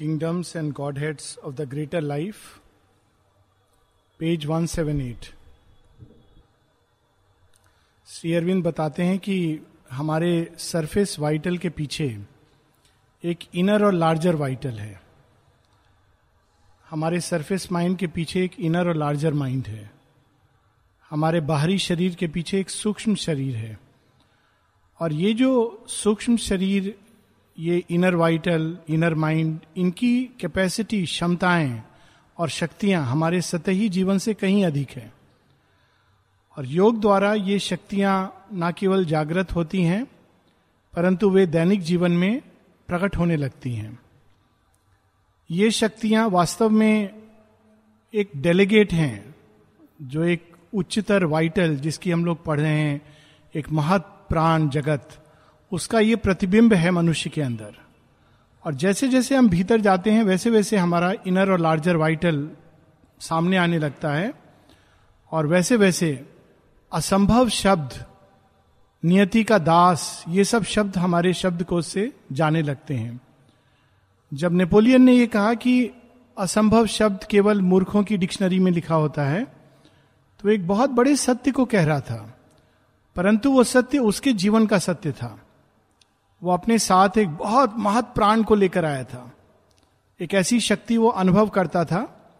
Kingdoms and Godheads of the Greater Life, page 178 Shri Aurobindo बताते हैं कि हमारे सरफेस वाइटल के पीछे एक इनर और लार्जर वाइटल है। हमारे सरफेस माइंड के पीछे एक इनर और लार्जर माइंड है। हमारे बाहरी शरीर के पीछे एक सूक्ष्म शरीर है। और ये जो सूक्ष्म शरीर ये इनर वाइटल इनर माइंड इनकी कैपेसिटी क्षमताएँ और शक्तियाँ हमारे सतही जीवन से कहीं अधिक है। और योग द्वारा ये शक्तियाँ न केवल जागृत होती हैं, परंतु वे दैनिक जीवन में प्रकट होने लगती हैं। ये शक्तियाँ वास्तव में एक डेलीगेट हैं, जो एक उच्चतर वाइटल जिसकी हम लोग पढ़ रहे हैं, एक महत प्राण जगत। उसका ये प्रतिबिंब है मनुष्य के अंदर। और जैसे जैसे हम भीतर जाते हैं वैसे वैसे हमारा इनर और लार्जर वाइटल सामने आने लगता है। और वैसे वैसे असंभव शब्द, नियति का दास, ये सब शब्द हमारे शब्द कोश से जाने लगते हैं। जब नेपोलियन ने यह कहा कि असंभव शब्द केवल मूर्खों की डिक्शनरी में लिखा होता है तो एक बहुत बड़े सत्य को कह रहा था। परंतु वो सत्य उसके जीवन का सत्य था। वो अपने साथ एक बहुत महत प्राण को लेकर आया था। एक ऐसी शक्ति वो अनुभव करता था,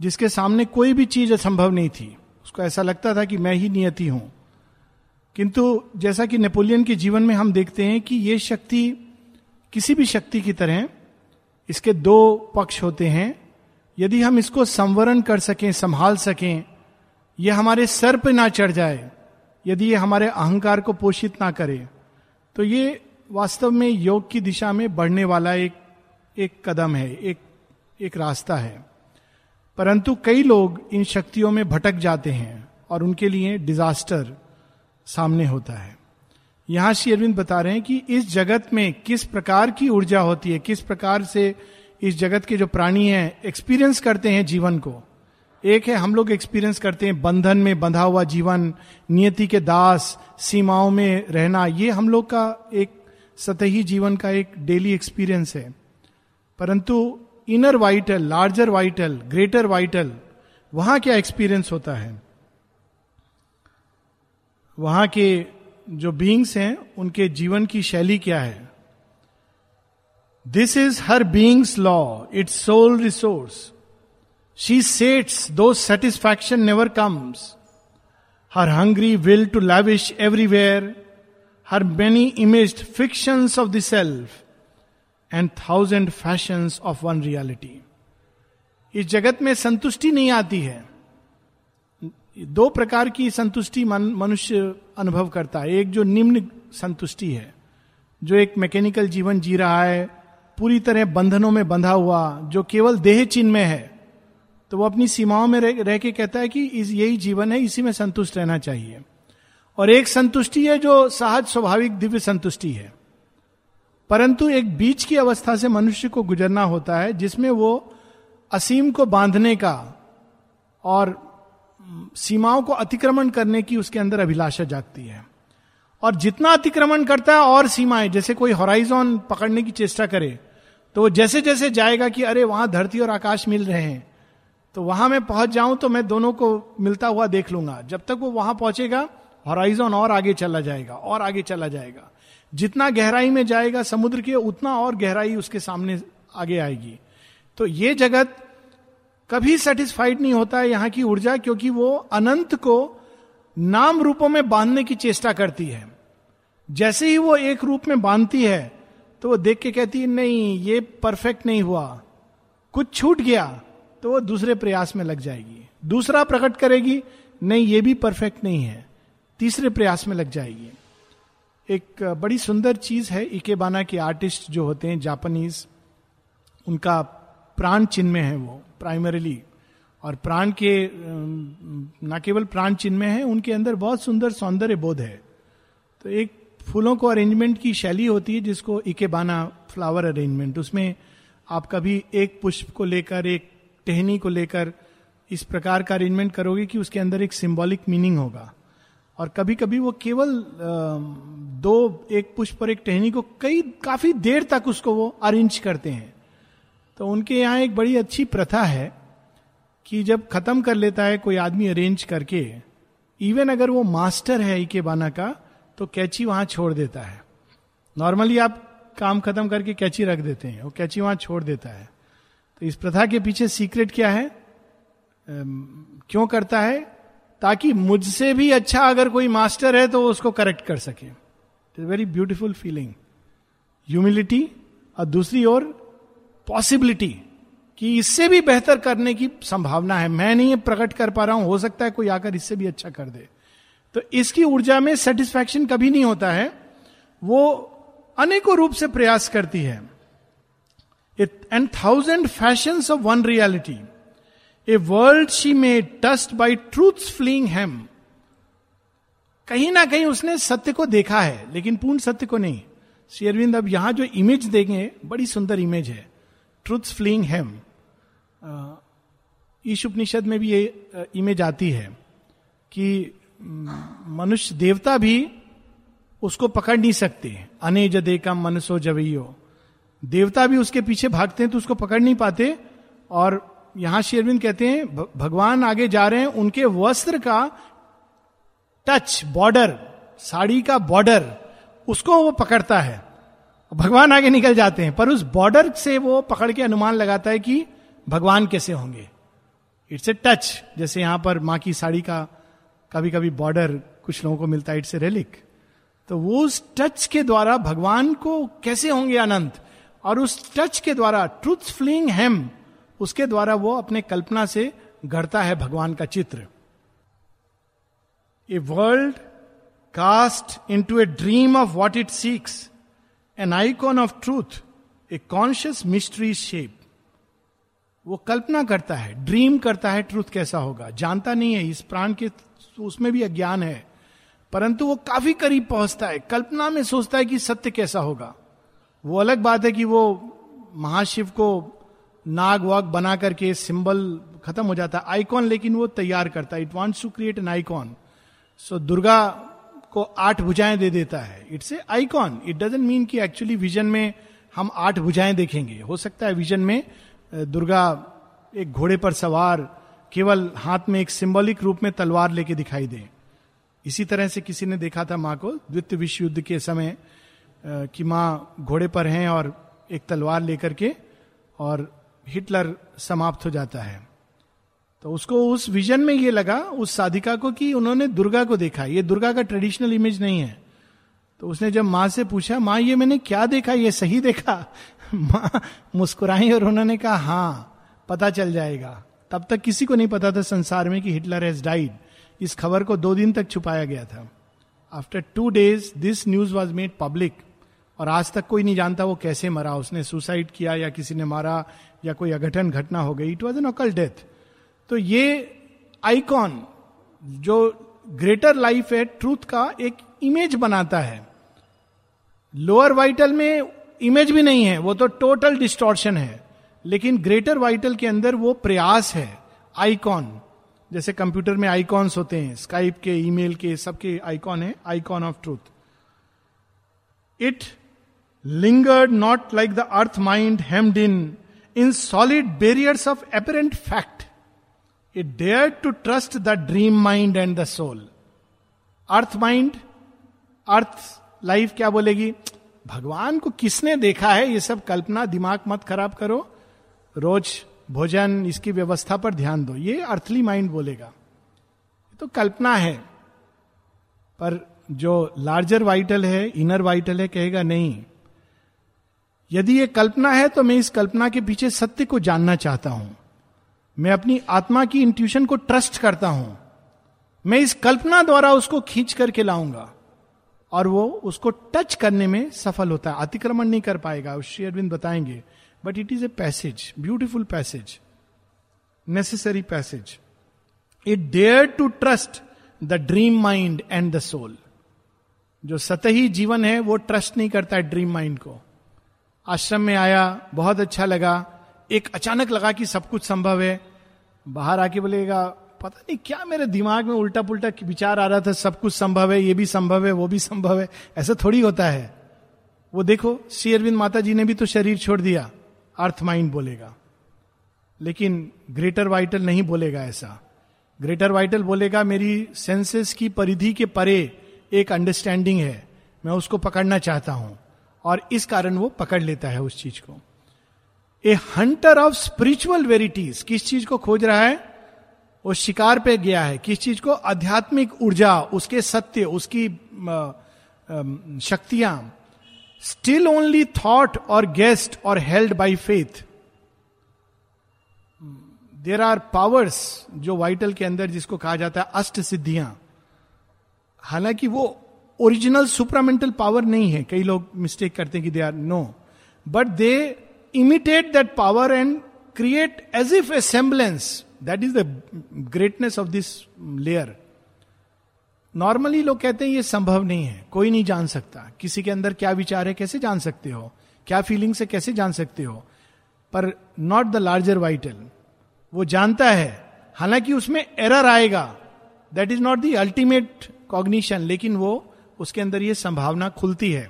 जिसके सामने कोई भी चीज़ असंभव नहीं थी। उसको ऐसा लगता था कि मैं ही नियति हूँ। किंतु जैसा कि नेपोलियन के जीवन में हम देखते हैं कि ये शक्ति किसी भी शक्ति की तरह इसके दो पक्ष होते हैं। यदि हम इसको संवरण कर सकें, संभाल सकें, यह हमारे सर पर ना चढ़ जाए, यदि ये हमारे अहंकार को पोषित ना करे तो ये वास्तव में योग की दिशा में बढ़ने वाला एक एक कदम है, एक एक रास्ता है। परंतु कई लोग इन शक्तियों में भटक जाते हैं और उनके लिए डिजास्टर सामने होता है। यहाँ श्री अरविंद बता रहे हैं कि इस जगत में किस प्रकार की ऊर्जा होती है, किस प्रकार से इस जगत के जो प्राणी हैं एक्सपीरियंस करते हैं जीवन को। एक है, हम लोग एक्सपीरियंस करते हैं बंधन में बंधा हुआ जीवन, नियति के दास, सीमाओं में रहना, ये हम लोग का एक सतही जीवन का एक डेली एक्सपीरियंस है। परंतु inner vital larger vital greater vital वहाँ क्या एक्सपीरियंस होता है? वहाँ के जो बींग्स हैं, उनके जीवन की शैली क्या है? This is her being's law its sole resource she sates though satisfaction never comes her hungry will to lavish everywhere her many image fictions of the self and thousand fashion of one reality इस जगत में संतुष्टि नहीं आती है। दो प्रकार की संतुष्टि मनुष्य अनुभव करता है। एक जो निम्न संतुष्टि है जो एक मैकेनिकल जीवन जी रहा है पूरी तरह बंधनों में बंधा हुआ जो केवल देह चिन्ह में है तो वो अपनी सीमाओं में रह, रह के कहता है कि इस यही जीवन है इसी में संतुष्ट रहना चाहिए। और एक संतुष्टि है जो सहज स्वाभाविक दिव्य संतुष्टि है। परंतु एक बीच की अवस्था से मनुष्य को गुजरना होता है, जिसमें वो असीम को बांधने का और सीमाओं को अतिक्रमण करने की उसके अंदर अभिलाषा जागती है। और जितना अतिक्रमण करता है, और सीमाएँ, जैसे कोई हॉराइजॉन पकड़ने की चेष्टा करे तो वो जैसे जैसे जाएगा कि अरे, वहाँ धरती और आकाश मिल रहे हैं तो वहाँ मैं पहुँच जाऊँ तो मैं दोनों को मिलता हुआ देख लूँगा। जब तक वो वहाँ पहुंचेगा हॉराइजन और आगे चला जाएगा, और आगे चला जाएगा। जितना गहराई में जाएगा समुद्र के, उतना और गहराई उसके सामने आगे आएगी। तो ये जगत कभी सेटिस्फाइड नहीं होता है यहाँ की ऊर्जा, क्योंकि वो अनंत को नाम रूपों में बांधने की चेष्टा करती है। जैसे ही वो एक रूप में बांधती है तो वो देख के कहती है, नहीं, ये परफेक्ट नहीं हुआ। कुछ छूट गया तो वो दूसरे प्रयास में लग जाएगी। दूसरा प्रकट करेगी, नहीं, ये भी परफेक्ट नहीं है। तीसरे प्रयास में लग जाएगी। एक बड़ी सुंदर चीज़ है, इकेबाना के आर्टिस्ट जो होते हैं, जापानीज, उनका प्राण चिन्ह में है वो प्राइमरीली और प्राण के न केवल प्राण चिन्ह में है, उनके अंदर बहुत सुंदर सौंदर्य बोध है। तो एक फूलों को अरेंजमेंट की शैली होती है, जिसको इकेबाना फ्लावर अरेंजमेंट उसमें आप कभी एक पुष्प को लेकर, एक टहनी को लेकर इस प्रकार का अरेंजमेंट करोगे कि उसके अंदर एक सिंबॉलिक मीनिंग होगा। और कभी कभी वो केवल दो एक पुष्प पर एक टहनी को कई, काफ़ी देर तक उसको वो अरेंज करते हैं। तो उनके यहाँ एक बड़ी अच्छी प्रथा है कि जब खत्म कर लेता है कोई आदमी अरेंज करके, इवन अगर वो मास्टर है इके बाना का तो कैची वहाँ छोड़ देता है। नॉर्मली आप काम खत्म करके कैची रख देते हैं, वो कैची वहाँ छोड़ देता है। तो इस प्रथा के पीछे सीक्रेट क्या है? क्यों करता है? ताकि मुझसे भी अच्छा अगर कोई मास्टर है तो उसको करेक्ट कर सके। वेरी ब्यूटिफुल फीलिंग ह्यूमिलिटी और दूसरी ओर पॉसिबिलिटी कि इससे भी बेहतर करने की संभावना है। मैं नहीं प्रकट कर पा रहा हूँ, हो सकता है कोई आकर इससे भी अच्छा कर दे। तो इसकी ऊर्जा में सेटिस्फैक्शन कभी नहीं होता है। वो अनेकों रूप से प्रयास करती है। And thousand fashion of one reality a world she may trust by truth fling him कहीं ना कहीं उसने सत्य को देखा है, लेकिन पूर्ण सत्य को नहीं। श्री अरविंद, अब यहाँ जो इमेज देंगे बड़ी सुंदर इमेज है। ट्रूथ फ्लिंग हेम ईश उपनिषद में भी ये इमेज आती है कि मनुष्य देवता भी उसको पकड़ नहीं सकते। अने जदे का मनसो जवैयो। देवता भी उसके पीछे भागते हैं तो उसको पकड़ नहीं पाते, और यहाँ शेरविंद कहते हैं भगवान आगे जा रहे हैं, उनके वस्त्र का टच बॉर्डर साड़ी का बॉर्डर उसको वो पकड़ता है। भगवान आगे निकल जाते हैं, पर उस बॉर्डर से वो पकड़ के अनुमान लगाता है कि भगवान कैसे होंगे। इट्स ए टच जैसे यहाँ पर माँ की साड़ी का कभी कभी बॉर्डर कुछ लोगों को मिलता है इट्स ए रेलिक तो वो उस टच के द्वारा भगवान को कैसे होंगे अनंत? और उस टच के द्वारा ट्रूथ फ्लिंग हेम उसके द्वारा वो अपने कल्पना से गढ़ता है भगवान का चित्र। A world cast into a dream of what it seeks an icon of truth a conscious mystery shape वो कल्पना करता है ड्रीम करता है ट्रूथ कैसा होगा। जानता नहीं है, इस प्राण के उसमें भी अज्ञान है। परंतु वो काफ़ी करीब पहुँचता है, कल्पना में सोचता है कि सत्य कैसा होगा। वो अलग बात है कि वो महाशिव को नाग वाग बना करके सिंबल खत्म हो जाता है आइकॉन, लेकिन वो तैयार करता। है it wants to create an icon so Durga को आठ भुजाएँ दे देता है। It's a icon it doesn't mean कि एक्चुअली विजन में हम आठ भुजाएँ देखेंगे। हो सकता है विजन में दुर्गा एक घोड़े पर सवार, केवल हाथ में एक सिंबॉलिक रूप में तलवार लेके दिखाई दे। इसी तरह से किसी ने देखा था माँ को द्वितीय विश्व युद्ध के समय कि माँ घोड़े पर हैं और एक तलवार लेकर के, और हिटलर समाप्त हो जाता है। तो उसको उस विजन में ये लगा, उस साधिका को कि उन्होंने दुर्गा को देखा। ये दुर्गा का ट्रेडिशनल इमेज नहीं है। तो उसने जब माँ से पूछा, माँ, ये मैंने क्या देखा? ये सही देखा? माँ मुस्कुराई और उन्होंने कहा हाँ पता चल जाएगा। तब तक किसी को नहीं पता था संसार में कि हिटलर हैज़ डाइड इस खबर को दो दिन तक छुपाया गया था। After two days this news was made public और आज तक कोई नहीं जानता वो कैसे मरा। उसने सुसाइड किया या किसी ने मारा या कोई अघटन घटना हो गई इट वॉज़ एन अकल डेथ तो ये आइकॉन जो ग्रेटर लाइफ है ट्रूथ का एक इमेज बनाता है। लोअर वाइटल में इमेज भी नहीं है, वो तो टोटल डिस्टॉर्शन है। लेकिन ग्रेटर वाइटल के अंदर वो प्रयास है आइकॉन जैसे कंप्यूटर में आइकॉन्स होते हैं स्काइप के ईमेल के, सबके आइकॉन है icon of truth it lingered not like the earth mind hemmed in in solid barriers of apparent fact it dare to trust the dream mind and the soul earth mind earth life क्या बोलेगी? भगवान को किसने देखा है? ये सब कल्पना दिमाग मत खराब करो। रोज भोजन, इसकी व्यवस्था पर ध्यान दो। ये अर्थली माइंड बोलेगा। तो कल्पना है। पर जो लार्जर वाइटल है इनर वाइटल है, कहेगा नहीं। यदि ये कल्पना है तो मैं इस कल्पना के पीछे सत्य को जानना चाहता हूँ। मैं अपनी आत्मा की इंट्यूशन को ट्रस्ट करता हूँ। मैं इस कल्पना द्वारा उसको खींच करके लाऊँगा, और वो उसको टच करने में सफल होता है। अतिक्रमण नहीं कर पाएगा श्री अरविंद बताएँगे। But it is a passage beautiful passage necessary passage it dare to trust the dream mind and the soul जो सतही जीवन है, वो ट्रस्ट नहीं करता है ड्रीम माइंड को। आश्रम में आया, बहुत अच्छा लगा। एक अचानक लगा कि सब कुछ संभव है। बाहर आके बोलेगा, पता नहीं क्या मेरे दिमाग में उल्टा पुल्टा विचार आ रहा था, सब कुछ संभव है, ये भी संभव है, वो भी संभव है। ऐसा थोड़ी होता है। वो देखो, श्री अरविंद माता जी ने भी तो शरीर छोड़ दिया, अर्थ माइंड बोलेगा। लेकिन ग्रेटर वाइटल नहीं बोलेगा ऐसा। ग्रेटर वाइटल बोलेगा, मेरी सेंसेस की परिधि के परे एक अंडरस्टैंडिंग है, मैं उसको पकड़ना चाहता हूँ। और इस कारण वो पकड़ लेता है उस चीज़ को। A hunter of spiritual verities, किस चीज़ को खोज रहा है? वो शिकार पे गया है। किस चीज़ को? आध्यात्मिक ऊर्जा, उसके सत्य, उसकी शक्तियाँ। Still only thought or guessed or held by faith there are powers जो वाइटल के अंदर जिसको कहा जाता है, अष्ट सिद्धियाँ। हालाँकि वो ओरिजिनल सुपरामेंटल पावर नहीं है. कई लोग मिस्टेक करते हैं कि they are no but they imitate that power and create as if a semblance that is the greatness of this layer normally लोग कहते हैं ये संभव नहीं है. कोई नहीं जान सकता. किसी के अंदर क्या विचार है, कैसे जान सकते हो? क्या फीलिंग से कैसे जान सकते हो? पर नॉट द लार्जर वाइटल वो जानता है. हालाँकि उसमें एरर आएगा. That is not the ultimate cognition लेकिन वो उसके अंदर ये संभावना खुलती है।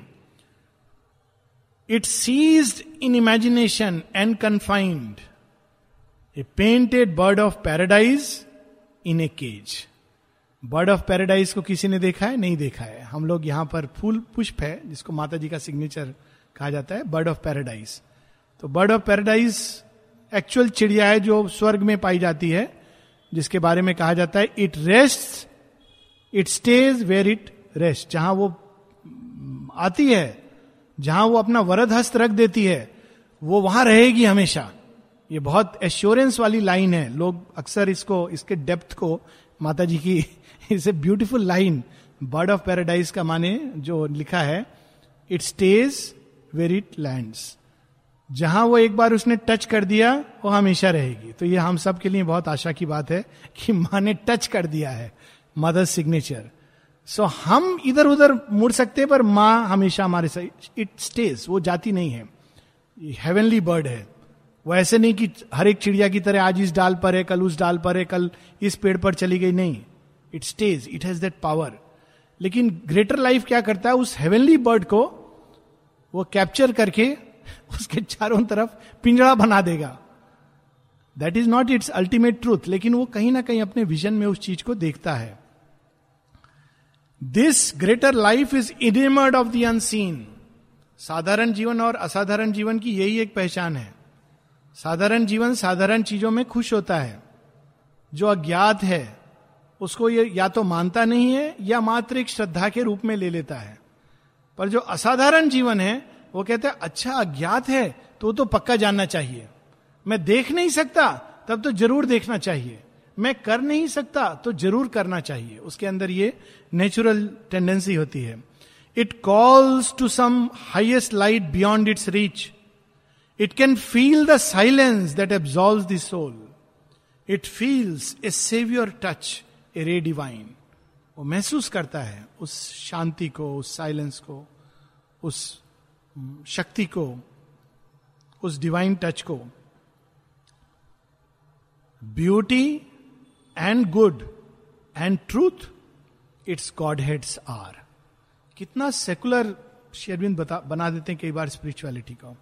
It sees in imagination and confined a painted bird of paradise in a cage bird of paradise को किसी ने देखा है? नहीं देखा है। हम लोग यहाँ पर फूल पुष्प है, जिसको माता जी का सिग्नेचर कहा जाता है बर्ड ऑफ़ पैराडाइज तो बर्ड ऑफ़ पैराडाइज एक्चुअल चिड़िया है जो स्वर्ग में पाई जाती है, जिसके बारे में कहा जाता है it rest it stays where it rest जहाँ वो आती है, जहाँ वो अपना वरद हस्त रख देती है, वो वहाँ रहेगी हमेशा। ये बहुत एश्योरेंस वाली लाइन है। लोग अक्सर इसको, इसके डेप्थ को माता जी की इसे beautiful line bird of paradise का माने जो लिखा है it stays where it land जहाँ वो एक बार उसने टच कर दिया, वो हमेशा रहेगी। तो ये हम सब के लिए बहुत आशा की बात है कि माँ ने टच कर दिया है मदर सिग्नेचर सो so, हम इधर उधर मुड़ सकते हैं पर माँ हमेशा हमारे साथ इट स्टेज वो जाती नहीं है। हेवनली बर्ड है। वो ऐसे नहीं कि हर एक चिड़िया की तरह आज इस डाल पर है कल उस डाल पर है कल इस पेड़ पर चली गई नहीं। It stays it has that power लेकिन ग्रेटर लाइफ क्या करता है? उस हेवनली बर्ड को वो कैप्चर करके उसके चारों तरफ़ पिंजड़ा बना देगा। That is not its ultimate truth लेकिन वो कहीं ना कहीं अपने विजन में उस चीज़ को देखता है। This greater life is enamoured of the unseen साधारण जीवन और असाधारण जीवन की यही एक पहचान है। साधारण जीवन साधारण चीज़ों में खुश होता है। जो अज्ञात है, उसको ये या तो मानता नहीं है, या मात्र एक श्रद्धा के रूप में ले लेता है। पर जो असाधारण जीवन है, वो कहते हैं अच्छा अज्ञात है तो तो पक्का जानना चाहिए। मैं देख नहीं सकता, तब तो ज़रूर देखना चाहिए। मैं कर नहीं सकता तो ज़रूर करना चाहिए। उसके अंदर ये नेचुरल टेंडेंसी होती है। It calls to some highest light beyond its reach it can feel the silence that absolve the soul it feels a saviour touch a ray divine वो महसूस करता है उस शांति को, उस साइलेंस को, उस शक्ति को, उस डिवाइन टच को। Beauty and good and truth its godheads heads are कितना सेकुलर शेरविंद बना देते हैं कई बार स्पिरिचुअलिटी को।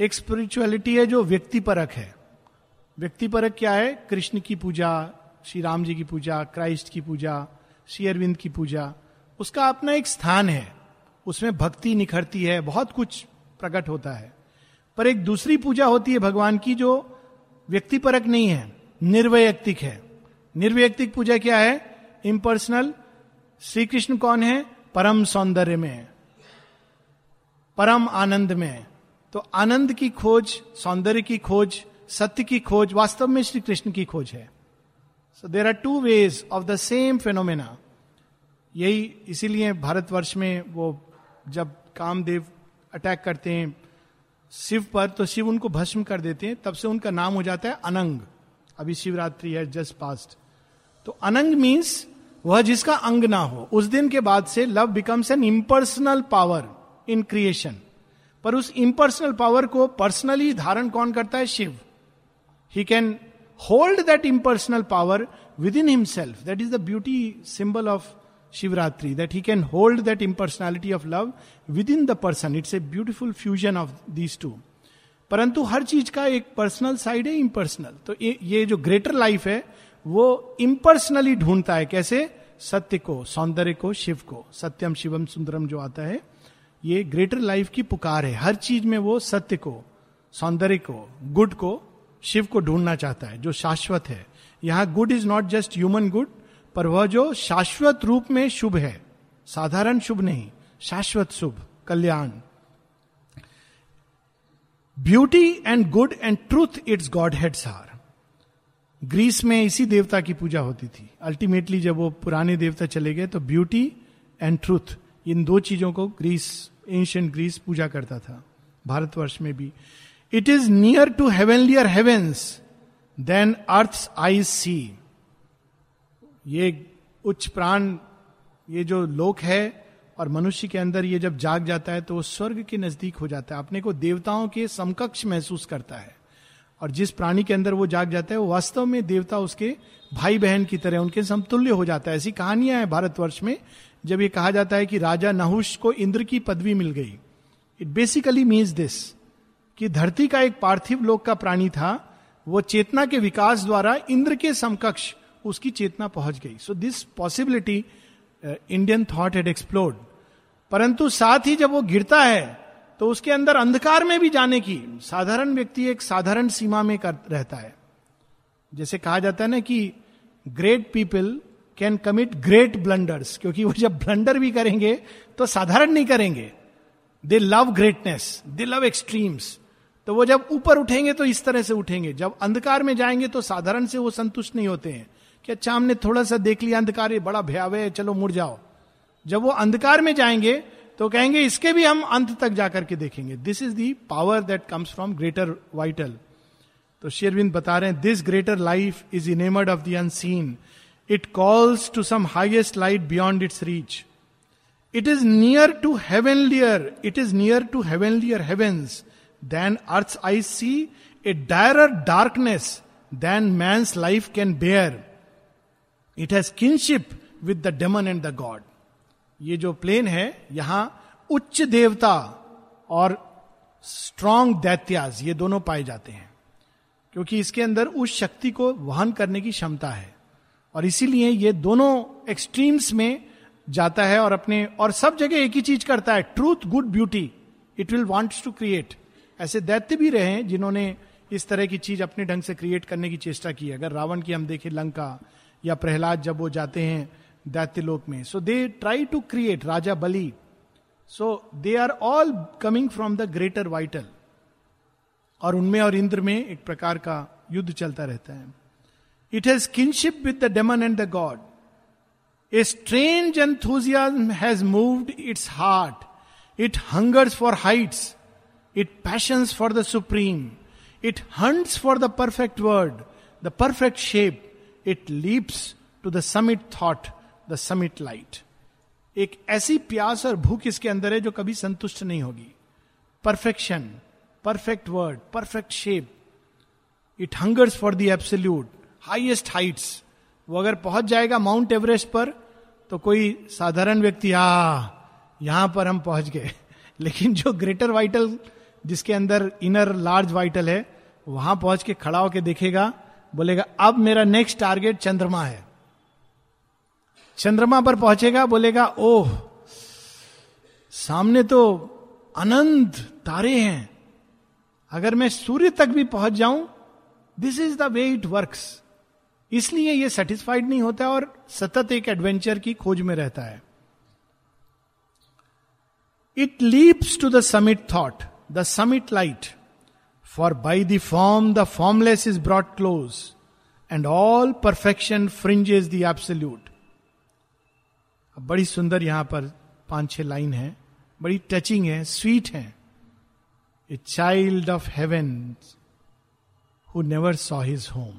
एक स्पिरिचुअलिटी है जो व्यक्ति परक है। व्यक्ति परक क्या है? कृष्ण की पूजा, श्री राम जी की पूजा क्राइस्ट की पूजा, श्री अरविंद की पूजा। उसका अपना एक स्थान है। उसमें भक्ति निखरती है, बहुत कुछ प्रकट होता है। पर एक दूसरी पूजा होती है भगवान की जो व्यक्तिपरक नहीं है। निर्वैयक्तिक है। निर्वैयक्तिक पूजा क्या है? इम्पर्सनल श्री कृष्ण कौन है? परम सौंदर्य में है। परम आनंद में है। तो आनंद की खोज, सौंदर्य की खोज, सत्य की खोज, वास्तव में श्री कृष्ण की खोज है। So there are two ways of the same phenomena यही इसीलिए भारतवर्ष में वो जब कामदेव अटैक करते हैं, शिव पर तो शिव उनको भस्म कर देते हैं, तब से उनका नाम हो जाता है अनंग। अभी शिवरात्रि है जस्ट पास्ट तो अनंग मीन्स वह जिसका अंग ना हो, उस दिन के बाद से love becomes an impersonal power in creation पर उस इम्पर्सनल पावर को पर्सनली धारण कौन करता है? Shiva. He can hold that impersonal power within himself that is the beauty symbol of Shivratri that he can hold that that of love within the person it's a beautiful fusion of these two. परंतु हर चीज़ का एक personal side है impersonal तो ये, ये जो greater life है वो इम्पर्सनली ढूंढता है कैसे? सत्य को सौंदर्य को शिव को। सत्यम शिवम सुंदरम जो आता है ये ग्रेटर लाइफ की पुकार है। हर चीज़ में वो सत्य को सौंदर्य को गुड को शिव को ढूंढना चाहता है जो शाश्वत है। यहाँ good is not just human good पर वह जो शाश्वत रूप में शुभ है साधारण शुभ नहीं शाश्वत शुभ कल्याण। Beauty and good and truth its godheads heads are. Greece में इसी देवता की पूजा होती थी। अल्टीमेटली जब वो पुराने देवता चले गए तो ब्यूटी एंड ट्रूथ, इन दो चीज़ों को ग्रीस एंशियंट ग्रीस पूजा करता था, भारतवर्ष में भी। It is near to heavenlier heavens than earth I see. ये उच्च प्राण, ये जो लोक है और मनुष्य के अंदर ये जब जाग जाता है तो वो स्वर्ग के नज़दीक हो जाता है। अपने को देवताओं के समकक्ष महसूस करता है। और जिस प्राणी के अंदर वो जाग जाता है, वो वास्तव में देवता उसके भाई बहन की तरह, उनके समतुल्य हो जाता है। ऐसी कहानियाँ हैं भारतवर्ष में, जब ये कहा जाता है कि राजा नहुष को इंद्र की पदवी मिल गई। इट बेसिकली मीन्स दिस कि धरती का एक पार्थिव लोक का प्राणी था, वो चेतना के विकास द्वारा इंद्र के समकक्ष उसकी चेतना पहुँच गई। So this possibility Indian thought had explored परंतु साथ ही जब वो गिरता है तो उसके अंदर अंधकार में भी जाने की, साधारण व्यक्ति एक साधारण सीमा में कर, रहता है। जैसे कहा जाता है ना कि great people can commit great blunders क्योंकि वो जब ब्लंडर भी करेंगे तो साधारण नहीं करेंगे। They love greatness they love extremes तो वो जब ऊपर उठेंगे तो इस तरह से उठेंगे। जब अंधकार में जाएँगे तो साधारण से वो संतुष्ट नहीं होते हैं। कि अच्छा हमने थोड़ा सा देख लिया, अंधकार ये बड़ा भयावह है, चलो मुड़ जाओ। जब वो अंधकार में जाएँगे तो कहेंगे, इसके भी हम अंत तक जाकर के देखेंगे। This is the power that comes from greater vital तो शेरविंद बता रहे हैं this greater life is enamoured of the unseen it calls to some highest light beyond its reach it is near to heavenlier it is near to heavenlier heavens than earth I see a dire darkness than man life can bear it has kinship with the demon and the god ये जो plane है, यहाँ उच्च देवता और strong दैत्याज ये दोनों पाए जाते हैं। क्योंकि इसके अंदर उस शक्ति को वहन करने की क्षमता है। और इसीलिए ये दोनों एक्सट्रीम्स में जाता है और अपने और सब जगह एक ही चीज़ करता है truth good beauty it will wants to create ऐसे दैत्य भी रहे हैं जिन्होंने इस तरह की चीज़ अपने ढंग से क्रिएट करने की चेष्टा की अगर रावण की हम देखें, लंका या प्रहलाद जब वो जाते हैं दैत्य लोक में। So they try to create Raja Bali so they are all coming from the greater vital और उनमें और इंद्र में एक प्रकार का युद्ध चलता रहता है। It has kinship with the demon and the god a strange enthusiasm has moved its heart it hungers for heights it passions for the supreme it hunts for the perfect word the perfect shape it leaps to the summit thought the summit light एक ऐसी प्यास और भूख इसके अंदर है जो कभी संतुष्ट नहीं होगी। Perfection perfect word perfect shape it hungers for the absolute highest heights वो अगर पहुँच जाएगा माउंट एवरेस्ट पर तो कोई साधारण व्यक्ति, आ, यहाँ पर हम पहुँच गए। लेकिन जो ग्रेटर वाइटल जिसके अंदर इनर लार्ज वाइटल है, वहाँ पहुँच के खड़ा होकर देखेगा बोलेगा, अब मेरा नेक्स्ट टारगेट चंद्रमा है। चंद्रमा पर पहुंचेगा, बोलेगा, ओह, सामने तो अनंत तारे हैं। अगर मैं सूर्य तक भी पहुँच जाऊँ this is the way it works इसलिए ये सेटिस्फाइड नहीं होता और सतत एक एडवेंचर की खोज में रहता है। It leaps to the summit thought the summit light for by the form the formless is brought close and all perfection fringe is the absolute बड़ी सुंदर यहाँ पर पाँच छह लाइन है, बड़ी टचिंग है स्वीट है। A child of heaven who never saw his home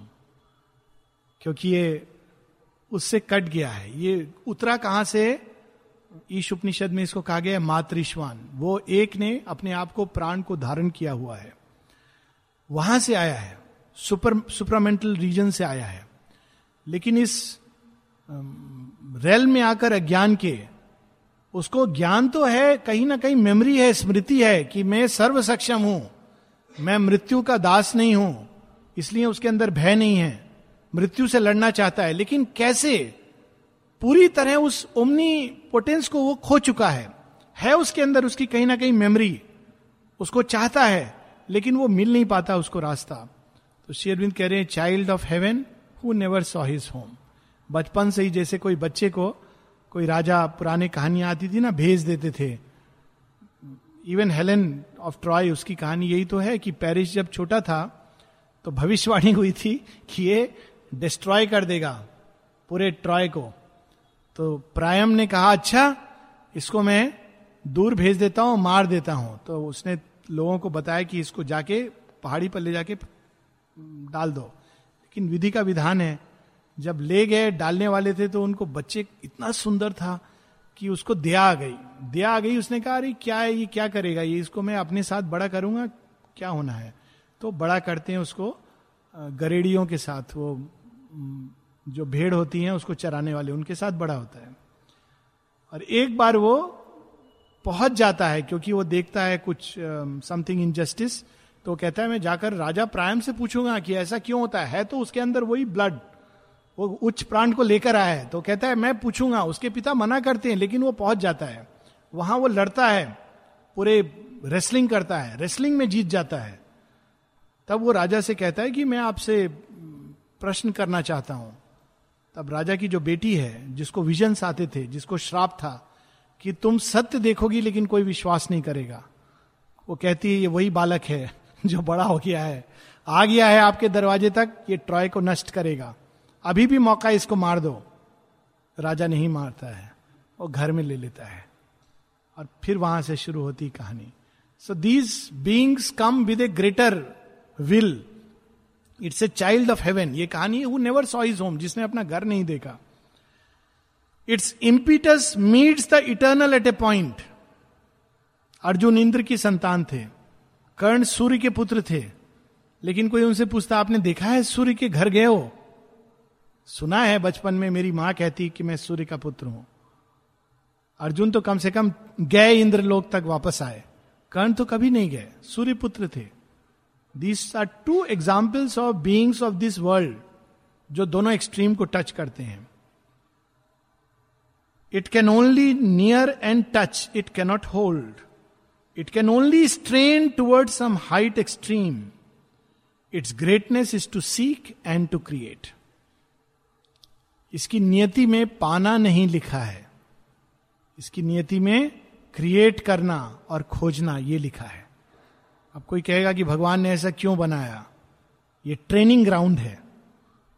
क्योंकि ये उससे कट गया है। ये उतरा कहाँ से? ईश उपनिषद में इसको कहा गया है, मातृश्वान। वो एक ने अपने आप को प्राण को धारण किया हुआ है। वहाँ से आया है, सुपर, सुपरामेंटल रीजन से आया है। लेकिन इस रेल में आकर अज्ञान के, उसको ज्ञान तो है, कहीं ना कहीं मेमोरी है, स्मृति है कि मैं सर्व सक्षम हूँ, मैं मृत्यु का दास नहीं हूँ, इसलिए उसके अंदर भय नहीं है, मृत्यु से लड़ना चाहता है। लेकिन कैसे? पूरी तरह उस ओमनी पोटेंस को वो खो चुका है है उसके अंदर उसकी कहीं ना कहीं मेमोरी उसको चाहता है लेकिन वो मिल नहीं पाता उसको रास्ता। तो शेरविंद कह रहे हैं child of heaven who never saw his home बचपन से ही जैसे कोई बच्चे को कोई राजा, पुराने कहानियाँ आती थी ना, भेज देते थे। इवन हेलन ऑफ़ ट्रॉय उसकी कहानी यही तो है कि पेरिस जब छोटा था तो भविष्यवाणी हुई थी कि ये डिस्ट्रॉय कर देगा पूरे ट्रॉय को। तो प्रायम ने कहा अच्छा इसको मैं दूर भेज देता हूँ, मार देता हूँ। तो उसने लोगों को बताया कि इसको जाके पहाड़ी पर ले जाके डाल दो। लेकिन विधि का विधान है, जब ले गए, डालने वाले थे तो उनको बच्चे इतना सुंदर था कि उसको दया आ गई। दया आ गई, उसने कहा, अरे, क्या है ये? क्या करेगा? ये इसको मैं अपने साथ बड़ा करूँगा, क्या होना है? तो बड़ा करते हैं उसको गरेड़ियों के साथ, वो, जो भेड़ होती हैं, उसको चराने वाले, उनके साथ बड़ा होता है। और एक बार वो पहुँच जाता है क्योंकि वो देखता है कुछ समथिंग इनजस्टिस तो कहता है मैं जाकर राजा प्रायम से पूछूँगा कि ऐसा क्यों होता है, है तो उसके अंदर वही ब्लड वो उच्च प्राण को लेकर आया है। तो कहता है मैं पूछूँगा। उसके पिता मना करते हैं लेकिन वो पहुँच जाता है। वहाँ वो लड़ता है पूरे रेसलिंग करता है रेसलिंग में जीत जाता है। तब वो राजा से कहता है कि मैं आपसे प्रश्न करना चाहता हूँ। तब राजा की जो बेटी है जिसको विजन्स आते थे जिसको श्राप था कि तुम सत्य देखोगी लेकिन कोई विश्वास नहीं करेगा। वो कहती है, ये वही बालक है जो बड़ा हो गया है। आ गया है आपके दरवाजे तक, ये ट्रॉय को नष्ट करेगा। अभी भी मौका इसको मार दो। राजा नहीं मारता है, वो घर में ले लेता है। और फिर वहाँ से शुरू होती कहानी। So these beings come with a greater will it's a child of heaven ये कहानी है नेवर सॉ इज़ होम जिसने अपना घर नहीं देखा। Its impetus meets the eternal at a point Arjun Indra की संतान थे कर्ण सूर्य के पुत्र थे लेकिन कोई उनसे पूछता आपने देखा है सूर्य के घर गए हो सुना है बचपन में मेरी माँ कहती कि मैं सूर्य का पुत्र हूँ अर्जुन तो कम से कम गए इंद्र लोक तक वापस आए कर्ण तो कभी नहीं गए सूर्य पुत्र थे this are two examples of beings of this world जो दोनों एक्सट्रीम को टच करते हैं it can only near and touch it cannot hold it can only strain toward some height extreme its greatness is to seek and to create इसकी नियति में पाना नहीं लिखा है। इसकी नियति में क्रिएट करना और खोजना ये लिखा है। अब कोई कहेगा कि भगवान ने ऐसा क्यों बनाया? ये ट्रेनिंग ग्राउंड है।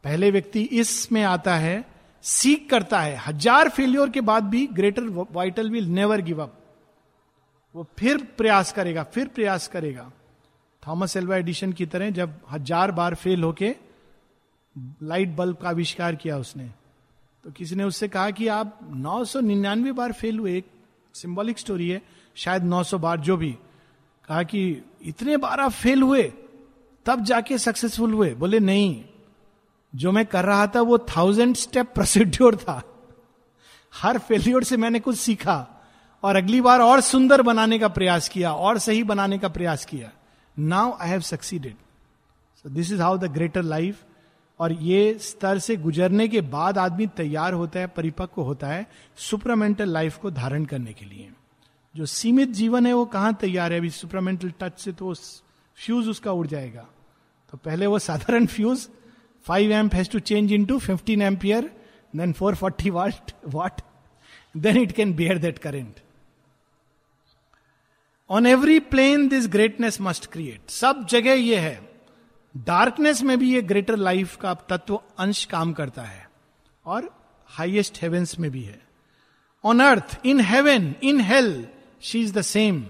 पहले व्यक्ति इसमें आता है सीख करता है। हज़ार फेल्योर के बाद भी greater vital will never give up वो फिर प्रयास करेगा, फिर प्रयास करेगा। थॉमस एल्वा एडिशन की तरह जब हज़ार बार फेल होके लाइट बल्ब का आविष्कार किया उसने तो किसी ने उससे कहा कि आप नौ सौ निन्यानवे बार फेल हुए, एक सिंबॉलिक स्टोरी है, शायद नौ सौ बार जो भी। कहा कि इतने बार आप फेल हुए, तब जाके सक्सेसफुल हुए। बोले, नहीं जो मैं कर रहा था वो थाउज़ेंड स्टेप प्रोसीड्योर था। हर फेल्योर से मैंने कुछ सीखा और अगली बार और सुंदर बनाने का प्रयास किया, और सही बनाने का प्रयास किया। Now I have succeeded so this is how the greater life और ये स्तर से गुजरने के बाद आदमी तैयार होता है, परिपक्व होता है सुपरामेंटल लाइफ को धारण करने के लिए। जो सीमित जीवन है वो कहाँ तैयार है? अभी सुपरामेंटल टच से तो फ्यूज उसका उड़ जाएगा। तो पहले वो साधारण fuse five amp has to change into fifteen ampere then four forty watt watt then it can bear that current on every plane this greatness must create सब जगह ये है। डार्कनेस में भी ये ग्रेटर लाइफ का तत्व अंश काम करता है। और हाइएस्ट हेवेंस में भी है। On earth in heaven in hell she is the same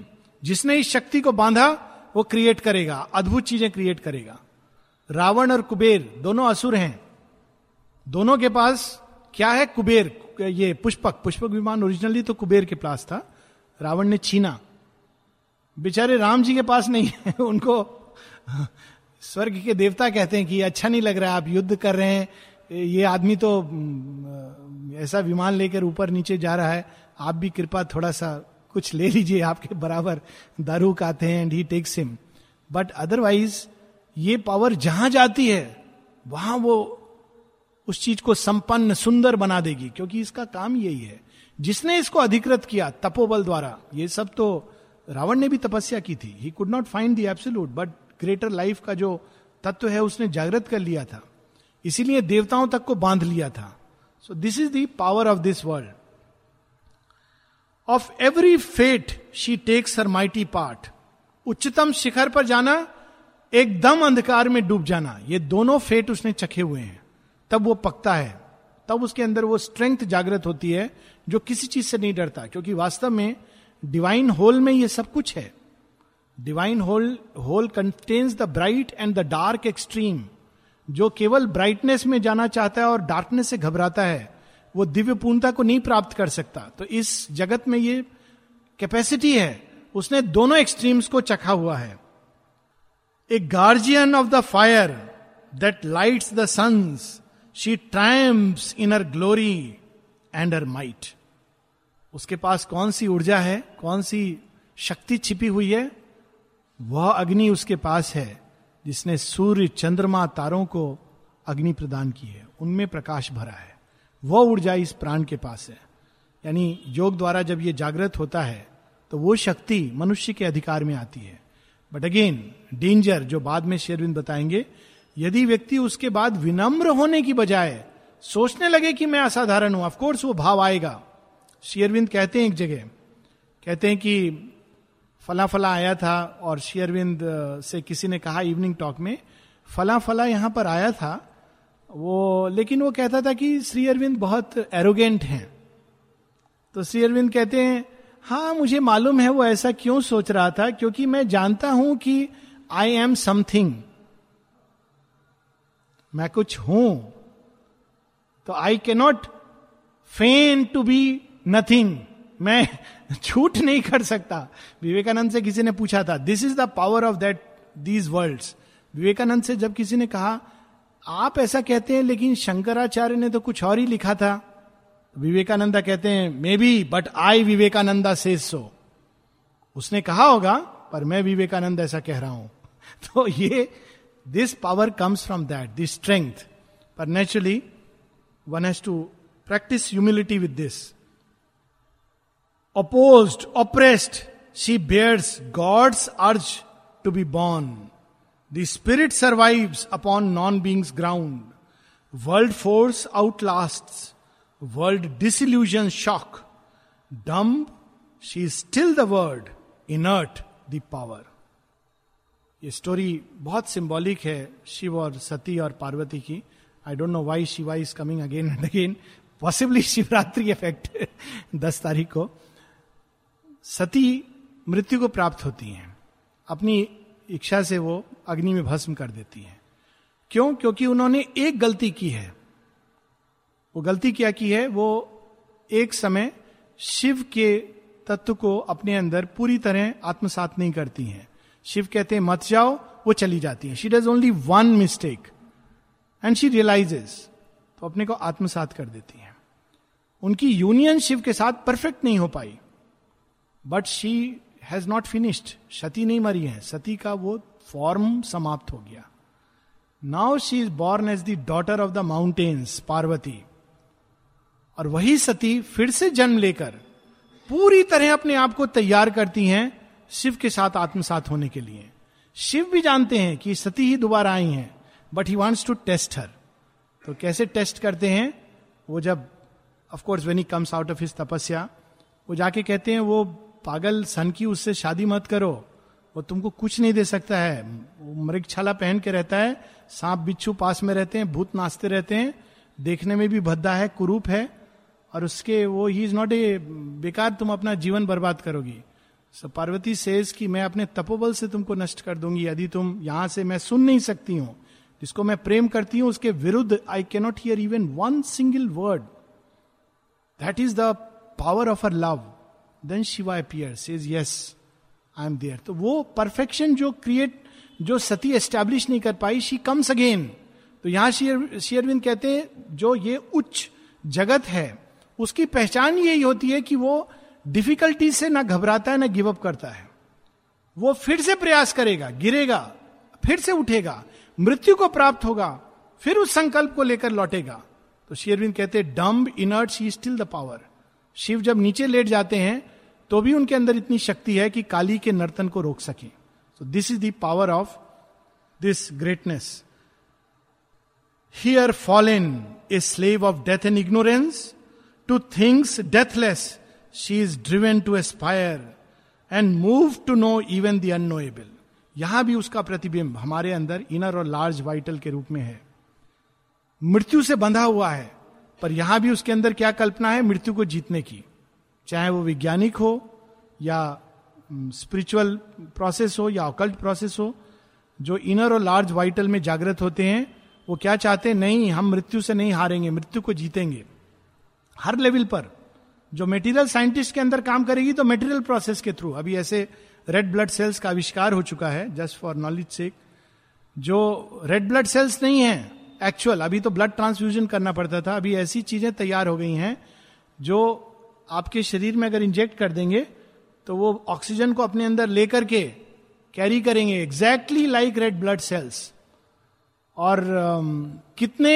जिसने इस शक्ति को बांधा, वो क्रिएट करेगा। अद्भुत चीज़ें क्रिएट करेगा। रावण और कुबेर, दोनों असुर हैं। दोनों के पास क्या है कुबेर? ये पुष्पक पुष्पक विमान ओरिजिनली तो कुबेर के पास था। रावण ने छीना। बेचारे राम जी के पास नहीं है, उनको स्वर्ग के देवता कहते हैं कि अच्छा नहीं लग रहा है, आप युद्ध कर रहे हैं, ये आदमी तो ऐसा विमान लेकर ऊपर नीचे जा रहा है, आप भी कृपा थोड़ा सा कुछ ले लीजिए, आपके बराबर दारू आते हैं and he takes him but otherwise ये पावर जहाँ जाती है, वहाँ वो उस चीज़ को संपन्न, सुंदर बना देगी, क्योंकि इसका काम यही है। जिसने इसको अधिकृत किया, तपोबल द्वारा, ये सब तो रावण ने भी तपस्या की थी। He could not find the absolute but greater life का जो तत्व है, उसने जागृत कर लिया था। इसीलिए देवताओं तक को बाँध लिया था। So this is the power of this world of every fate she takes her mighty part उच्चतम शिखर पर जाना एकदम अंधकार में डूब जाना। ये दोनों फेट उसने चखे हुए हैं। तब वो पकता है। तब उसके अंदर वो स्ट्रेंथ जागृत होती है, जो किसी चीज़ से नहीं डरता, क्योंकि वास्तव में डिवाइन होल में ये सब कुछ है। Divine whole whole contains the bright and the dark extreme जो केवल ब्राइटनेस में जाना चाहता है और डार्कनेस से घबराता है, वो दिव्य पूर्णता को नहीं प्राप्त कर सकता। तो इस जगत में ये कैपेसिटी है। उसने दोनों एक्सट्रीम्स को चखा हुआ है। A guardian of the fire that lights the suns she triumphs in her glory and her might उसके पास कौन सी ऊर्जा है? कौन सी शक्ति छिपी हुई है? वह अग्नि उसके पास है, जिसने सूर्य चंद्रमा तारों को अग्नि प्रदान की है। उनमें प्रकाश भरा है। वह ऊर्जा इस प्राण के पास है। यानी योग द्वारा जब ये जागृत होता है तो वो शक्ति मनुष्य के अधिकार में आती है। बट अगेन डेंजर जो बाद में शेरविंद बताएँगे, यदि व्यक्ति उसके बाद विनम्र होने की बजाय सोचने लगे कि मैं असाधारण हूँ ऑफकोर्स वो भाव आएगा। शेयरविंद कहते हैं एक जगह, कहते हैं कि फला फला आया था और शेयरविंद से किसी ने कहा इवनिंग टॉक में फला फला यहाँ पर आया था, वो, लेकिन वो कहता था कि श्री अरविंद बहुत एरोगेंट हैं। तो श्री अरविंद कहते हैं हाँ मुझे मालूम है वो ऐसा क्यों सोच रहा था, क्योंकि मैं जानता हूँ कि आई एम समथिंग मैं कुछ हूँ। तो I cannot feign to be nothing मैं झूठ नहीं कर सकता। विवेकानंद से किसी ने पूछा था this is the power of that these world Vivekananda से जब किसी ने कहा, आप ऐसा कहते हैं, लेकिन शंकराचार्य ने तो कुछ और ही लिखा था। विवेकानंदा कहते हैं, maybe but I Vivekananda से सो। उसने कहा होगा, पर मैं विवेकानंद ऐसा कह रहा हूँ। तो ये this power comes from that this strength पर naturally one has to practise humility with this oppose oppressed she bears god's urge to be born the spirit survives upon non beings ground world force outlast World disillusion shock Dumb, she is still the word. Inert, the power. ये story बहुत symbolic है शिव और सती और पार्वती की. I don't know why Shiva is coming again and again possibly Shivratri effect दस तारीख को. सती मृत्यु को प्राप्त होती हैं. अपनी इच्छा से वो अग्नि में भस्म कर देती हैं. क्यों? क्योंकि उन्होंने एक गलती की है. वो गलती क्या की है, वो एक समय शिव के तत्व को अपने अंदर पूरी तरह आत्मसात नहीं करती हैं। शिव कहते हैं, मत जाओ, वो चली जाती है। She does only one mistake and she realises तो अपने को आत्मसात कर देती है। उनकी यूनियन शिव के साथ परफेक्ट नहीं हो पाई। But she has not finished Sati नहीं मरी है। सती का वो फॉर्म समाप्त हो गया। Now she is born as the daughter of the mountains Parvati और वही सती फिर से जन्म लेकर पूरी तरह अपने आप को तैयार करती हैं शिव के साथ आत्मसात होने के लिए। शिव भी जानते हैं कि सती ही दोबारा आई हैं but he wants to test her तो कैसे टेस्ट करते हैं? वो जब of course when he comes out of his तपस्या, वो जाके कहते हैं, वो पागल सन की उससे शादी मत करो। वो तुमको कुछ नहीं दे सकता है। मृग छाला पहन के रहता है, सांप बिच्छू पास में रहते हैं, भूत नाचते रहते हैं, देखने में भी भद्दा है, कुरूप है। और उसके वो ही इज़ नॉट ए बेकार तुम अपना जीवन बर्बाद करोगी। सो पार्वती सेज कि मैं अपने तपोबल से तुमको नष्ट कर दूँगी। यदि तुम यहाँ से मैं सुन नहीं सकती हूँ, जिसको मैं प्रेम करती हूँ, उसके विरुद्ध I cannot hear even one single word that is the power of her love then Shiva appear says yes I am there तो वो परफेक्शन जो क्रिएट जो सती एस्टेब्लिश नहीं कर पाई शी कम्स अगेन तो यहाँ शेयरविंद कहते हैं, जो ये उच्च जगत है उसकी पहचान यही होती है कि वो डिफिकल्टी से ना घबराता है, ना गिव अप करता है। वो फिर से प्रयास करेगा, गिरेगा, फिर से उठेगा, मृत्यु को प्राप्त होगा, फिर उस संकल्प को लेकर लौटेगा। तो शेरविंद कहते हैं dumb inert she still the power Shiva जब नीचे लेट जाते हैं तो भी उनके अंदर इतनी शक्ति है कि काली के नर्तन को रोक सके। So this is power of this greatness here fallen a slave of death and ignorance to things deathless she is driven to aspire and move to know even the unknowable यहाँ भी उसका प्रतिबिंब हमारे अंदर इनर और large vital के रूप में है। मृत्यु से बंधा हुआ है, पर यहाँ भी उसके अंदर क्या कल्पना है? मृत्यु को जीतने की। चाहे वो वैज्ञानिक हो या स्पिरिचुअल प्रोसेस हो या ऑकल्ट प्रोसेस हो, जो इनर और लार्ज वाइटल में जागृत होते हैं, वो क्या चाहते हैं? नहीं, हम मृत्यु से नहीं हारेंगे, मृत्यु को जीतेंगे। हर लेवल पर। जो मेटीरियल साइंटिस्ट के अंदर काम करेगी तो मेटीरियल प्रोसेस के थ्रू अभी ऐसे रेड ब्लड सेल्स का आविष्कार हो चुका है जस्ट फॉर नॉलेज से जो रेड ब्लड सेल्स नहीं है एक्चुअल अभी तो ब्लड ट्रांसफ्यूजन करना पड़ता था। अभी ऐसी चीज़ें तैयार हो गई हैं जो आपके शरीर में अगर इंजेक्ट कर देंगे तो वो ऑक्सीजन को अपने अंदर लेकर के कैरी करेंगे। Exactly like red blood cells और uh, कितने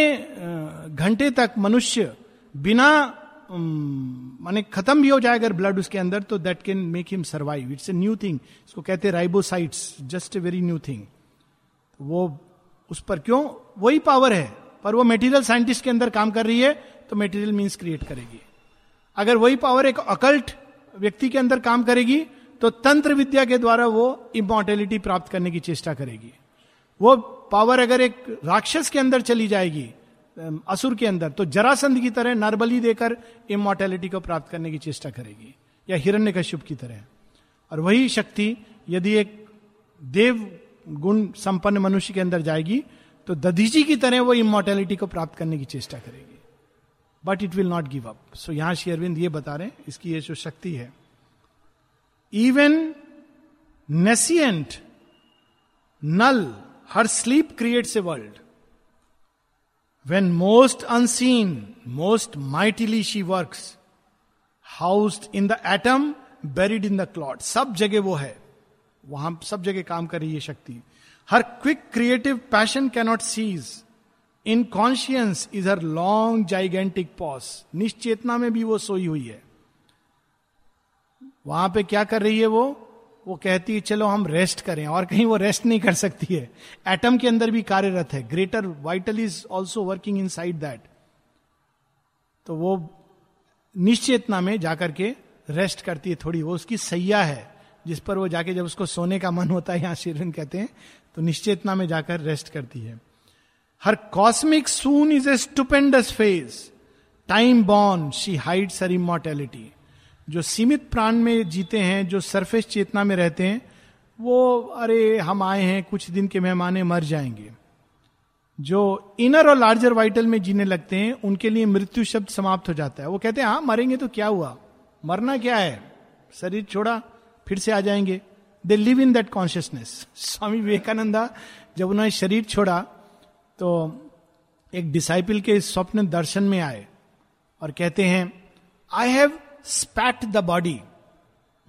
घंटे तक मनुष्य बिना माने खत्म भी हो जाए अगर ब्लड उसके अंदर तो that can make him survive it's a new thing इसको कहते हैं ribocytes just a very new thing वो उस पर क्यों? वही पावर है। पर वो मेटीरियल साइंटिस्ट के अंदर काम कर रही है तो मेटीरियल मीन्स क्रिएट करेगी। अगर वही पावर एक अकल्ट व्यक्ति के अंदर काम करेगी तो तंत्र विद्या के द्वारा वो इमोर्टेलिटी प्राप्त करने की चेष्टा करेगी। वो पावर अगर एक राक्षस के अंदर चली जाएगी असुर के अंदर। तो जरासंध की तरह नरबली देकर इमोर्टेलिटी को प्राप्त करने की चेष्टा करेगी, या हिरण्य कश्यप की तरह। और वही शक्ति, यदि एक देव गुण संपन्न मनुष्य के अंदर जाएगी तो दधीजी की तरह वो इमोर्टेलिटी को प्राप्त करने की चेष्टा करेगी। But it will not give up so यहाँ श्री अरविंद ये बता रहे हैं, इसकी ये जो शक्ति है। Even nescient null her sleep creates a world when most unseen most mightily she work housed in the atom buried in the clod सब जगह वो है। वहाँ सब जगह काम कर रही है शक्ति। Her quick creative passion cannot cease inconscience is her long gigantic pause निश्चेतना में भी वो सोई हुई है। वहाँ पे क्या कर रही है वो? वो कहती है, चलो हम रेस्ट करें। और कहीं वो रेस्ट नहीं कर सकती है। एटम के अंदर भी कार्यरत है। Greater vital is also working inside that तो वो निश्चेतना में जाकर के रेस्ट करती है थोड़ी। वो उसकी सैया है, जिस पर वो जाके जब उसको सोने का मन होता है, यहाँ कहते हैं तो निश्चेतना में जाकर रेस्ट करती है। Her cosmic soon is a stupendous phase time born she hides her immortality जो सीमित प्राण में जीते हैं, जो सरफेस चेतना में रहते हैं, वो, अरे, हम आए हैं, कुछ दिन के मेहमान मर जाएँगे। जो इनर और लार्जर वाइटल में जीने लगते हैं, उनके लिए मृत्यु शब्द समाप्त हो जाता है। वो कहते हैं हाँ मरेंगे तो क्या हुआ? मरना क्या है? शरीर छोड़ा, फिर से आ जाएँगे। They live in that consciousness Swami Vivekananda, जब उन्होंने शरीर छोड़ा तो एक डिसाइपल के स्वप्न दर्शन में आए और कहते हैं I have spat the body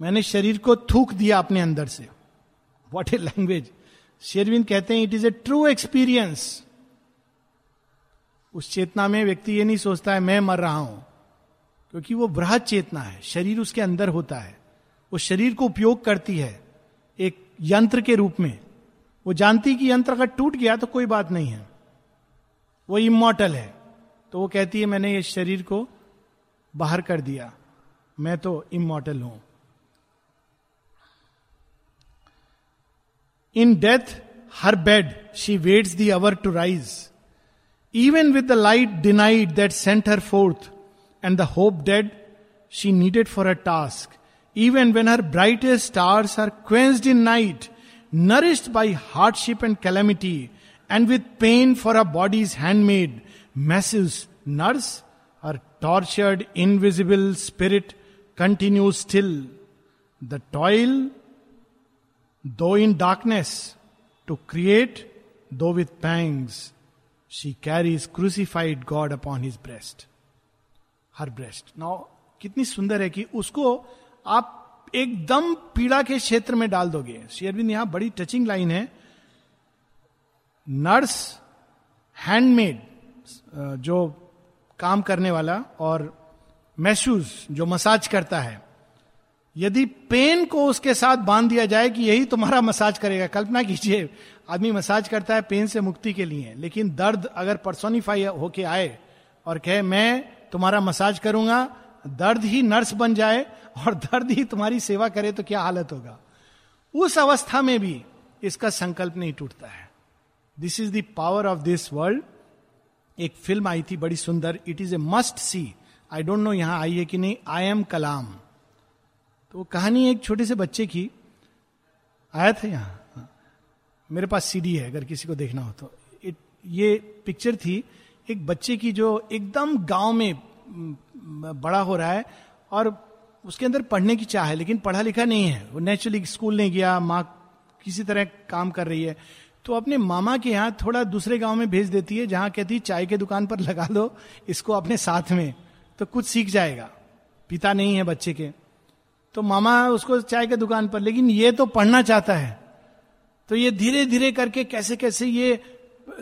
मैंने शरीर को थूक दिया अपने अंदर से। वॉट ए लैंग्वेज शेरविंद कहते हैं it is A true experience उस चेतना में व्यक्ति ये नहीं सोचता है, मैं मर रहा हूँ। क्योंकि वो बृहद चेतना है। शरीर उसके अंदर होता है। वो शरीर को उपयोग करती है एक यंत्र के रूप में। वो जानती कि यंत्र अगर टूट गया तो कोई बात नहीं है। वो इमोटल है। तो वो कहती है, मैंने ये शरीर को बाहर कर दिया। मैं तो इमोटल हूं in death her bed she waits the hour to rise even with the light denied that sent her forth and the hope dead she needed for a task even when her brightest stars are quenched in night nourished by hardship and calamity, and with pain for our body's handmaid, massive nurse, her tortured, invisible spirit continues still. The toil, though in darkness, to create, though with pangs, she carries crucified God upon his breast. Her breast now कितनी सुंदर है कि उसको आप एकदम पीड़ा के क्षेत्र में डाल दोगे शेयरविंद यहाँ बड़ी टचिंग लाइन है नर्स हैंडमेड जो काम करने वाला और मैशूज जो मसाज करता है। यदि पेन को उसके साथ बाँध दिया जाए कि यही तुम्हारा मसाज करेगा, कल्पना कीजिए, आदमी मसाज करता है पेन से मुक्ति के लिए, लेकिन दर्द अगर पर्सोनिफाई होके आए और कहे, मैं तुम्हारा मसाज करूँगा, दर्द ही नर्स बन जाए और दर्द ही तुम्हारी सेवा करे तो क्या हालत होगा? उस अवस्था में भी इसका संकल्प नहीं टूटता है। This is the power of this world एक फ़िल्म आई थी, बड़ी सुंदर। It is a must see I don't know यहाँ आई है कि नहीं। आई एम कलाम तो वो कहानी एक छोटे से बच्चे की। आया था यहाँ। मेरे पास सीडी है, अगर किसी को देखना हो तो। इट ये पिक्चर थी एक बच्चे की जो एकदम गाँव में बड़ा हो रहा है और उसके अंदर पढ़ने की चाह है, लेकिन पढ़ा लिखा नहीं है। वो नेचुरली स्कूल नहीं गया, माँ किसी तरह काम कर रही है। तो अपने मामा के यहाँ थोड़ा दूसरे गाँव में भेज देती है, जहाँ कहती है, चाय के दुकान पर लगा दो, इसको अपने साथ में। तो कुछ सीख जाएगा। पिता नहीं है बच्चे के। तो मामा उसको चाय के दुकान पर, लेकिन ये तो पढ़ना चाहता है। तो ये धीरे धीरे करके कैसे कैसे ये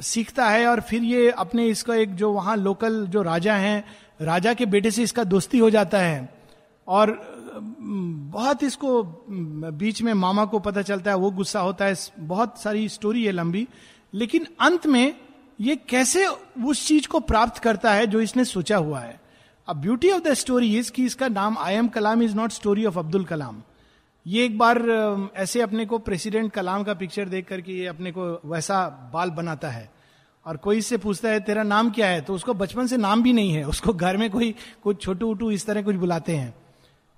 सीखता है और फिर ये अपने इसका एक जो वहाँ लोकल जो राजा हैं, राजा के बेटे से इसका दोस्ती हो जाता है। और बहुत इसको बीच में मामा को पता चलता है, वो गुस्सा होता है। बहुत सारी स्टोरी है लंबी। लेकिन अंत में ये कैसे उस चीज़ को प्राप्त करता है जो इसने सोचा हुआ है? अब beauty of the story is कि इसका नाम I am Kalam is not story of Abdul Kalam ये एक बार ऐसे अपने को प्रेसिडेंट कलाम का पिक्चर देख करके ये अपने को वैसा बाल बनाता है। और कोई इससे पूछता है, तेरा नाम क्या है? तो उसको बचपन से नाम भी नहीं है। उसको घर में कोई कुछ छोटू उटू इस तरह कुछ बुलाते हैं।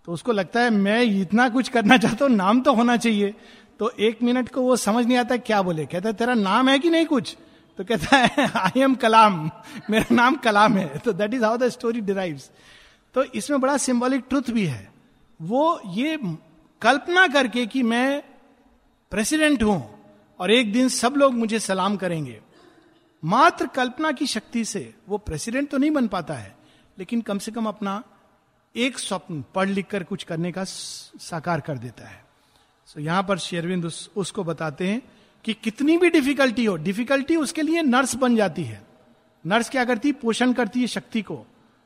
तो उसको लगता है, मैं इतना कुछ करना चाहता हूँ, नाम तो होना चाहिए। तो एक मिनट को वो समझ नहीं आता क्या बोले। कहता है, तेरा नाम है कि नहीं कुछ? तो कहता है आई एम कलाम मेरा नाम कलाम है. तो that is how the story derive तो इसमें बड़ा सिंबॉलिक ट्रुथ भी है। वो ये कल्पना करके कि मैं प्रेसिडेंट हूँ और एक दिन सब लोग मुझे सलाम करेंगे। मात्र कल्पना की शक्ति से वो प्रेसिडेंट तो नहीं बन पाता है लेकिन कम से कम अपना एक स्वप्न पढ़ लिख कर कुछ करने का साकार कर देता है। सो so, यहाँ पर शेरविंद उस, उसको बताते हैं। कि कितनी भी डिफिकल्टी हो, डिफिकल्टी उसके लिए नर्स बन जाती है। नर्स क्या करती? है पोषण करती है शक्ति को।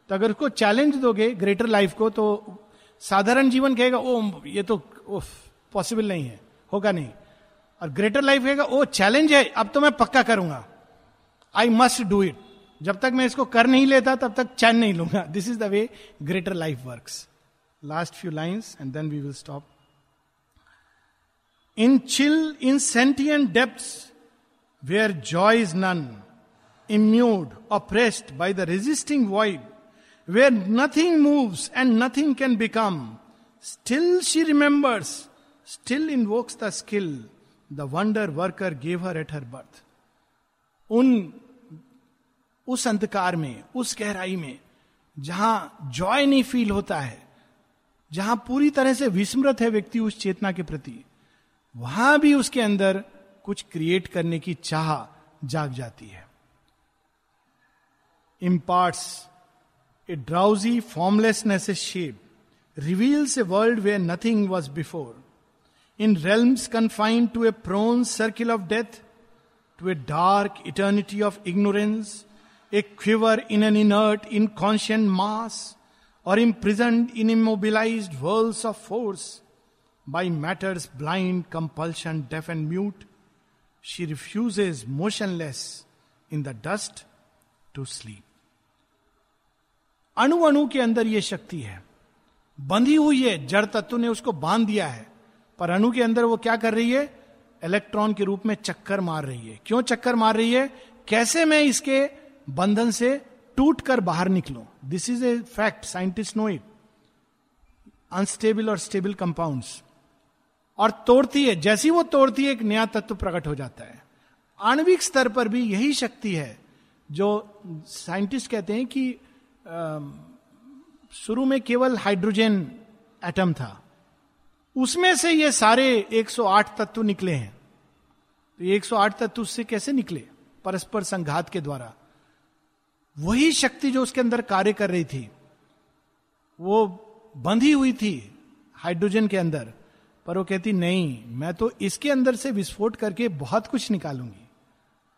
तो अगर उसको चैलेंज दोगे ग्रेटर लाइफ को तो साधारण जीवन कहेगा, ओ, ये तो पॉसिबल नहीं है, होगा नहीं। और ग्रेटर लाइफ कहेगा, ओ चैलेंज है, अब तो मैं पक्का करूँगा। आई मस्ट डू इट जब तक मैं इसको कर नहीं लेता, तब तक चैन नहीं लूँगा। This is the way greater life work last few lines and then we will stop in chill insentient depth where joy is none immured oppressed by the resisting void where nothing moves and nothing can become still she remembers still invokes the skill the wonder worker gave her at her birth उन, उस अंधकार में, उस गहराई में, जहाँ Joy नहीं feel होता है, जहाँ पूरी तरह से विस्मृत है व्यक्ति उस चेतना के प्रति वहाँ भी उसके अंदर कुछ क्रिएट करने की चाह जाग जाती है। Imparts a drowsy formlessness a shape reveals a world where nothing was before in realms confined to a prone circle of death to a dark eternity of ignorance a quiver in an inert, inconscient mass, or imprisoned in immobilized whirls of force, by matter's blind compulsion, deaf and mute, she refuses motionless in the dust to sleep. अणु अणु के अंदर यह शक्ति है। बंधी हुई है जड़ तत्व ने उसको बाँध दिया है। पर अणु के अंदर वो क्या कर रही है? इलेक्ट्रॉन के रूप में चक्कर मार रही है। क्यों चक्कर मार रही है? कैसे मैं इसके बंधन से टूट कर बाहर निकलो? This is a fact scientist know it unstable और स्टेबल कंपाउंड्स और तोड़ती है, जैसी वो तोड़ती है, एक नया तत्व प्रकट हो जाता है। आणविक स्तर पर भी यही शक्ति है, जो साइंटिस्ट कहते हैं कि शुरू में केवल हाइड्रोजन एटम था। उसमें से ये सारे 108 तत्व निकले हैं। तो ये 108 तत्व उससे कैसे निकले? परस्पर संघात के द्वारा। वही शक्ति जो उसके अंदर कार्य कर रही थी, वो बंधी हुई थी हाइड्रोजन के अंदर। पर वो कहती, नहीं, मैं तो इसके अंदर से विस्फोट करके बहुत कुछ निकालूँगी।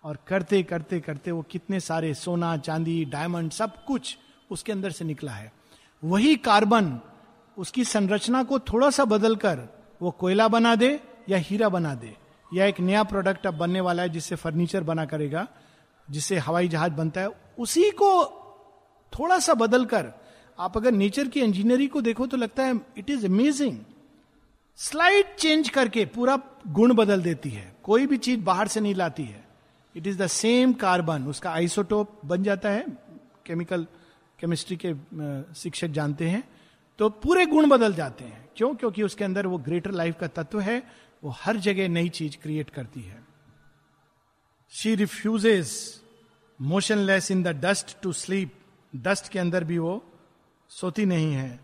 और करते करते करते वो कितने सारे सोना, चांदी डायमंड सब कुछ उसके अंदर से निकला है। वही कार्बन उसकी संरचना को थोड़ा सा बदलकर वो कोयला बना दे या हीरा बना दे। या एक नया प्रोडक्ट अब बनने वाला है जिससे फर्नीचर बना करेगा जिससे हवाई जहाज़ बनता है। उसी को थोड़ा सा बदलकर आप अगर नेचर की इंजीनियरिंग को देखो तो लगता है it is amazing slide change करके पूरा गुण बदल देती है। कोई भी चीज़ बाहर से नहीं लाती है। It is the same carbon उसका आइसोटोप बन जाता है। केमिकल केमिस्ट्री के शिक्षक जानते हैं। तो पूरे गुण बदल जाते हैं। क्यों? क्योंकि उसके अंदर वो ग्रेटर लाइफ का तत्व है। वो हर जगह नई चीज़ क्रिएट करती है। She refuses motionless in the dust to sleep dust के अंदर भी वो सोती नहीं है।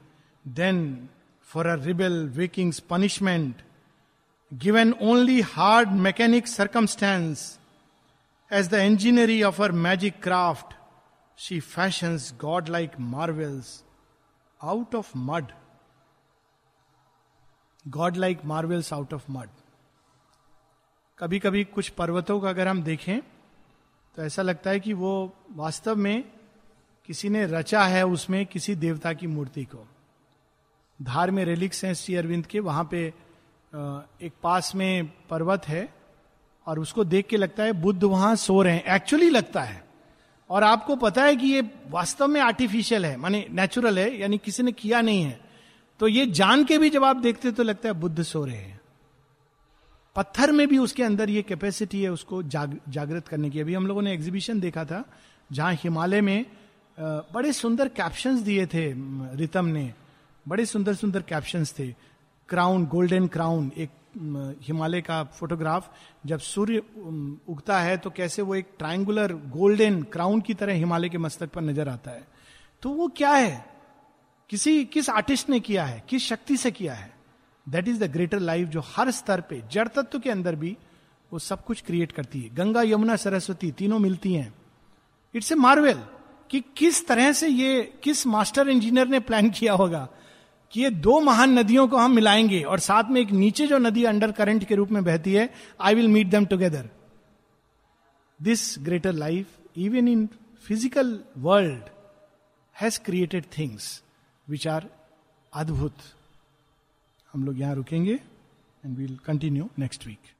Then rebel wakings punishment given only hard mechanic circumstance as the engineery of her magic craft she fashions god like marvels out of mud god like marvels out of mud कभी कभी कुछ पर्वतों का अगर हम देखें तो ऐसा लगता है कि वो वास्तव में किसी ने रचा है उसमें किसी देवता की मूर्ति को। धार में रेलिक्स हैं श्री अरविंद के वहाँ पे एक पास में पर्वत है और उसको देख के लगता है बुद्ध वहाँ सो रहे हैं। एक्चुअली लगता है। और आपको पता है कि ये वास्तव में आर्टिफिशियल है माने नेचुरल है यानी किसी ने किया नहीं है। तो ये जान के भी जब आप देखते तो लगता है बुद्ध सो रहे हैं। पत्थर में भी उसके अंदर ये कैपेसिटी है उसको जाग, जागृत करने की। अभी हम लोगों ने एग्जीबिशन देखा था जहाँ हिमालय में बड़े सुंदर कैप्शंस दिए थे रितम ने। बड़े सुंदर सुंदर कैप्शंस थे। क्राउन गोल्डन क्राउन एक हिमालय का फोटोग्राफ जब सूर्य उगता है तो कैसे वो एक ट्राइंगुलर गोल्डन क्राउन की तरह हिमालय के मस्तक पर नज़र आता है। तो वो क्या है? किसी, किस आर्टिस्ट ने किया है? किस शक्ति से किया है? That is the greater life जो हर स्तर पे, जड़ तत्व के अंदर भी वो सब कुछ क्रिएट करती है। गंगा, यमुना, सरस्वती, तीनों मिलती हैं। इट्स ए मार्वेल कि किस तरह से ये, किस मास्टर इंजीनियर ने प्लान किया होगा? कि ये दो महान नदियों को हम मिलाएँगे और साथ में एक नीचे जो नदी अंडर करंट के रूप में बहती है I will meet them together this greater life even in physical world has created things which are अद्भुत हम लोग यहाँ रुकेंगे and we'll continue next week